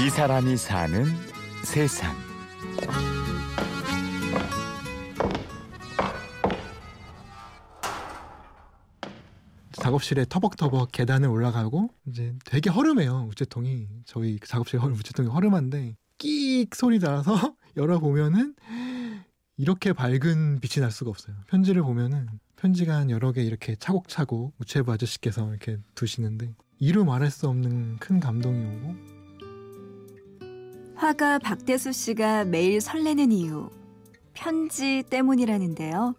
이 사람이 사는 세상. 작업실에 터벅터벅 계단을 올라가고 이제 되게 허름해요 우체통이 저희 작업실 우체통이 허름한데 끼익 소리 나서 열어보면은 이렇게 밝은 빛이 날 수가 없어요 편지를 보면은 편지가 한 여러 개 이렇게 차곡차곡 우체부 아저씨께서 이렇게 두시는데 이루 말할 수 없는 큰 감동이 오고 화가 박대수 씨가 매일 설레는 이유 편지 때문이라는데요.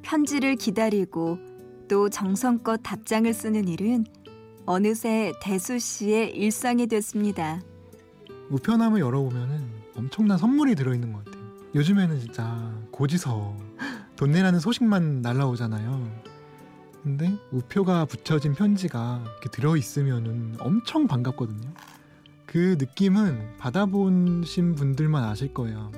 편지를 기다리고 또 정성껏 답장을 쓰는 일은 어느새 대수 씨의 일상이 됐습니다. 우편함을 열어보면은 엄청난 선물이 들어있는 것 같아요. 요즘에는 진짜 고지서 돈 내라는 소식만 날라오잖아요. 근데 우표가 붙여진 편지가 이렇게 들어있으면은 엄청 반갑거든요. 그 느낌은 받아보신 분들만 아실 거예요.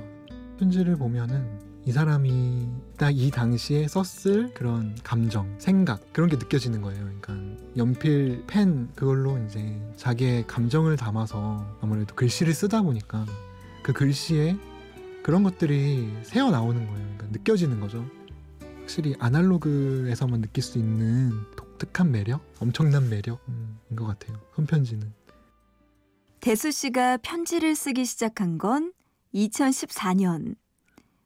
편지를 보면은 이 사람이 딱 이 당시에 썼을 그런 감정, 생각 그런 게 느껴지는 거예요. 그러니까 연필, 펜 그걸로 이제 자기의 감정을 담아서 아무래도 글씨를 쓰다 보니까 그 글씨에 그런 것들이 새어 나오는 거예요. 그러니까 느껴지는 거죠. 확실히 아날로그에서만 느낄 수 있는 독특한 매력, 엄청난 매력인 것 같아요. 손편지는. 대수 씨가 편지를 쓰기 시작한 건 2014년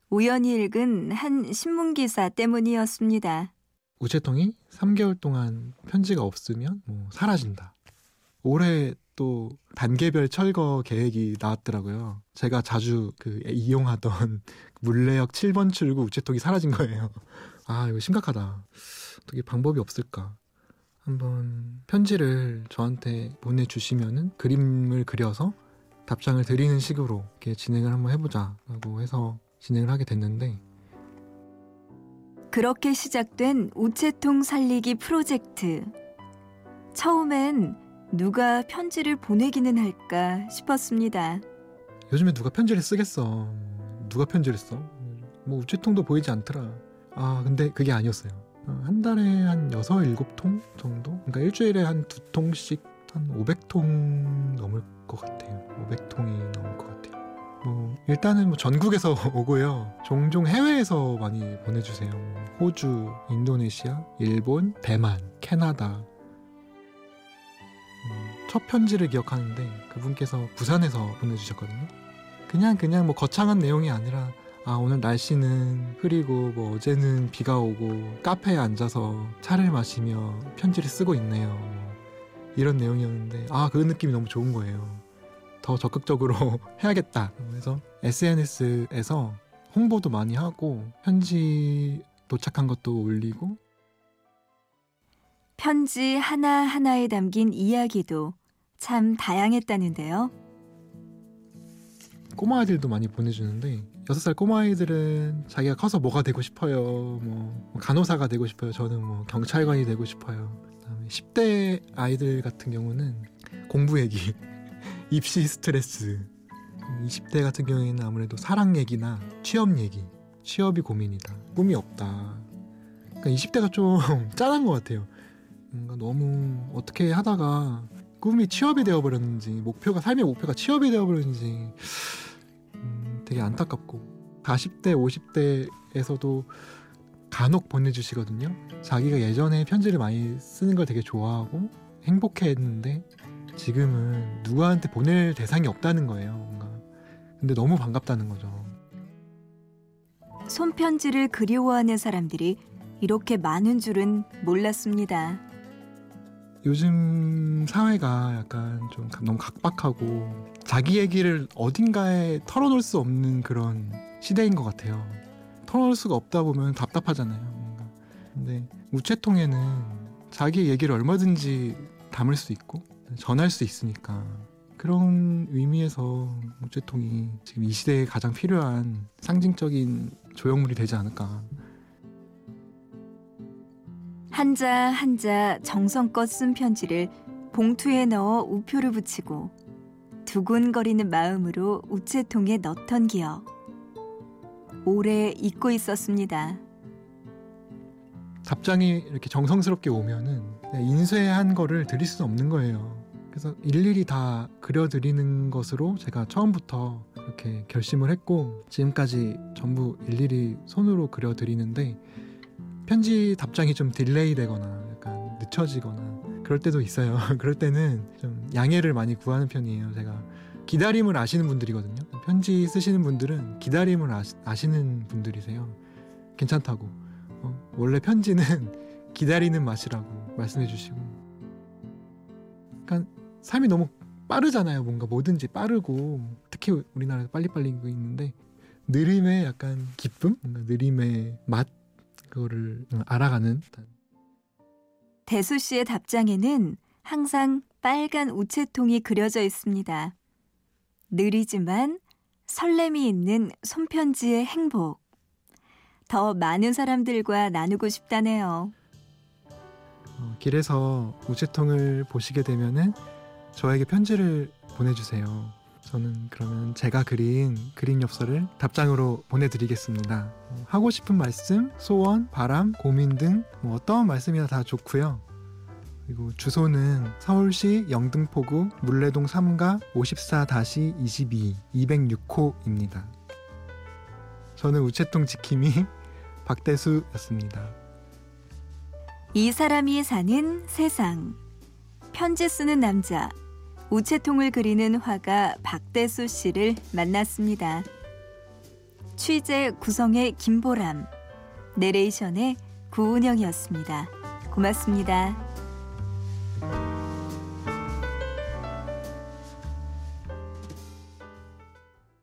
우연히 읽은 한 신문 기사 때문이었습니다. 우체통이 3개월 동안 편지가 없으면 뭐 사라진다. 올해 또 단계별 철거 계획이 나왔더라고요. 제가 자주 그 이용하던 물레역 7번 출구 우체통이 사라진 거예요. 아, 이거 심각하다. 어떻게 방법이 없을까? 한번 편지를 저한테 보내주시면은 그림을 그려서 답장을 드리는 식으로 이렇게 진행을 한번 해보자라고 해서 진행을 하게 됐는데 그렇게 시작된 우체통 살리기 프로젝트. 처음엔 누가 편지를 보내기는 할까 싶었습니다. 요즘에 누가 편지를 쓰겠어. 누가 편지를 써? 뭐 우체통도 보이지 않더라. 아, 근데 그게 아니었어요. 한 달에 한 6, 7통 정도? 그러니까 일주일에 한 두 통씩 한 500통 넘을 것 같아요. 500통이 넘을 것 같아요. 뭐 일단은 뭐 전국에서 오고요. 종종 해외에서 많이 보내주세요. 호주, 인도네시아, 일본, 대만, 캐나다. 음, 첫 편지를 기억하는데 그분께서 부산에서 보내주셨거든요. 그냥 그냥 뭐 거창한 내용이 아니라 아 오늘 날씨는 흐리고 뭐 어제는 비가 오고 카페에 앉아서 차를 마시며 편지를 쓰고 있네요. 이런 내용이었는데 아 그 느낌이 너무 좋은 거예요. 더 적극적으로 해야겠다. 그래서 SNS에서 홍보도 많이 하고 편지 도착한 것도 올리고 편지 하나하나에 담긴 이야기도 참 다양했다는데요. 꼬마아이들도 많이 보내주는데 여섯 살 꼬마아이들은 자기가 커서 뭐가 되고 싶어요. 뭐 간호사가 되고 싶어요. 저는 뭐 경찰관이 되고 싶어요. 그다음에 10대 아이들 같은 경우는 공부 얘기 입시 스트레스 20대 같은 경우에는 아무래도 사랑 얘기나 취업 얘기 취업이 고민이다 꿈이 없다 그러니까 20대가 좀 짠한 것 같아요 뭔가 너무 어떻게 하다가 꿈이 취업이 되어버렸는지 목표가 삶의 목표가 취업이 되어버렸는지 음, 되게 안타깝고 40대 50대에서도 간혹 보내주시거든요 자기가 예전에 편지를 많이 쓰는 걸 되게 좋아하고 행복해했는데 지금은 누구한테 보낼 대상이 없다는 거예요. 뭔가. 근데 너무 반갑다는 거죠. 손편지를 그리워하는 사람들이 이렇게 많은 줄은 몰랐습니다. 요즘 사회가 약간 좀 너무 각박하고 자기 얘기를 어딘가에 털어놓을 수 없는 그런 시대인 것 같아요. 털어놓을 수가 없다 보면 답답하잖아요. 뭔가. 근데 우체통에는 자기 얘기를 얼마든지 담을 수 있고 전할 수 있으니까 그런 의미에서 우체통이 지금 이 시대에 가장 필요한 상징적인 조형물이 되지 않을까. 한자 한자 정성껏 쓴 편지를 봉투에 넣어 우표를 붙이고 두근거리는 마음으로 우체통에 넣던 기억. 오래 잊고 있었습니다. 답장이 이렇게 정성스럽게 오면은 인쇄한 거를 드릴 수는 없는 거예요. 그래서 일일이 다 그려드리는 것으로 제가 처음부터 이렇게 결심을 했고 지금까지 전부 일일이 손으로 그려드리는데 편지 답장이 좀 delay 되거나 약간 늦춰지거나 그럴 때도 있어요. 그럴 때는 좀 양해를 많이 구하는 편이에요. 제가 기다림을 아시는 분들이거든요. 편지 쓰시는 분들은 기다림을 아시, 는 분들이세요. 괜찮다고. 어, 원래 편지는 기다리는 맛이라고 말씀해 주시고. 그러니까 삶이 너무 빠르잖아요. 뭔가 뭐든지 빠르고 특히 우리나라에서 빨리빨리 있는데 느림의 약간 기쁨, 느림의 맛 그거를 알아가는 대수 씨의 답장에는 항상 빨간 우체통이 그려져 있습니다. 느리지만 설렘이 있는 손편지의 행복. 더 많은 사람들과 나누고 싶다네요. 어, 길에서 우체통을 보시게 되면은 저에게 편지를 보내주세요. 저는 그러면 제가 그린 그림 엽서를 답장으로 보내드리겠습니다. 하고 싶은 말씀, 소원, 바람, 고민 등 뭐 어떤 말씀이나 다 좋고요. 그리고 주소는 서울시 영등포구 물레동 3가 54-22 206호입니다. 저는 우체통 지킴이 박대수였습니다. 이 사람이 사는 세상. 편지 쓰는 남자. 우체통을 그리는 화가 박대수 씨를 만났습니다. 취재 구성의 김보람, 내레이션의 구은영이었습니다. 고맙습니다.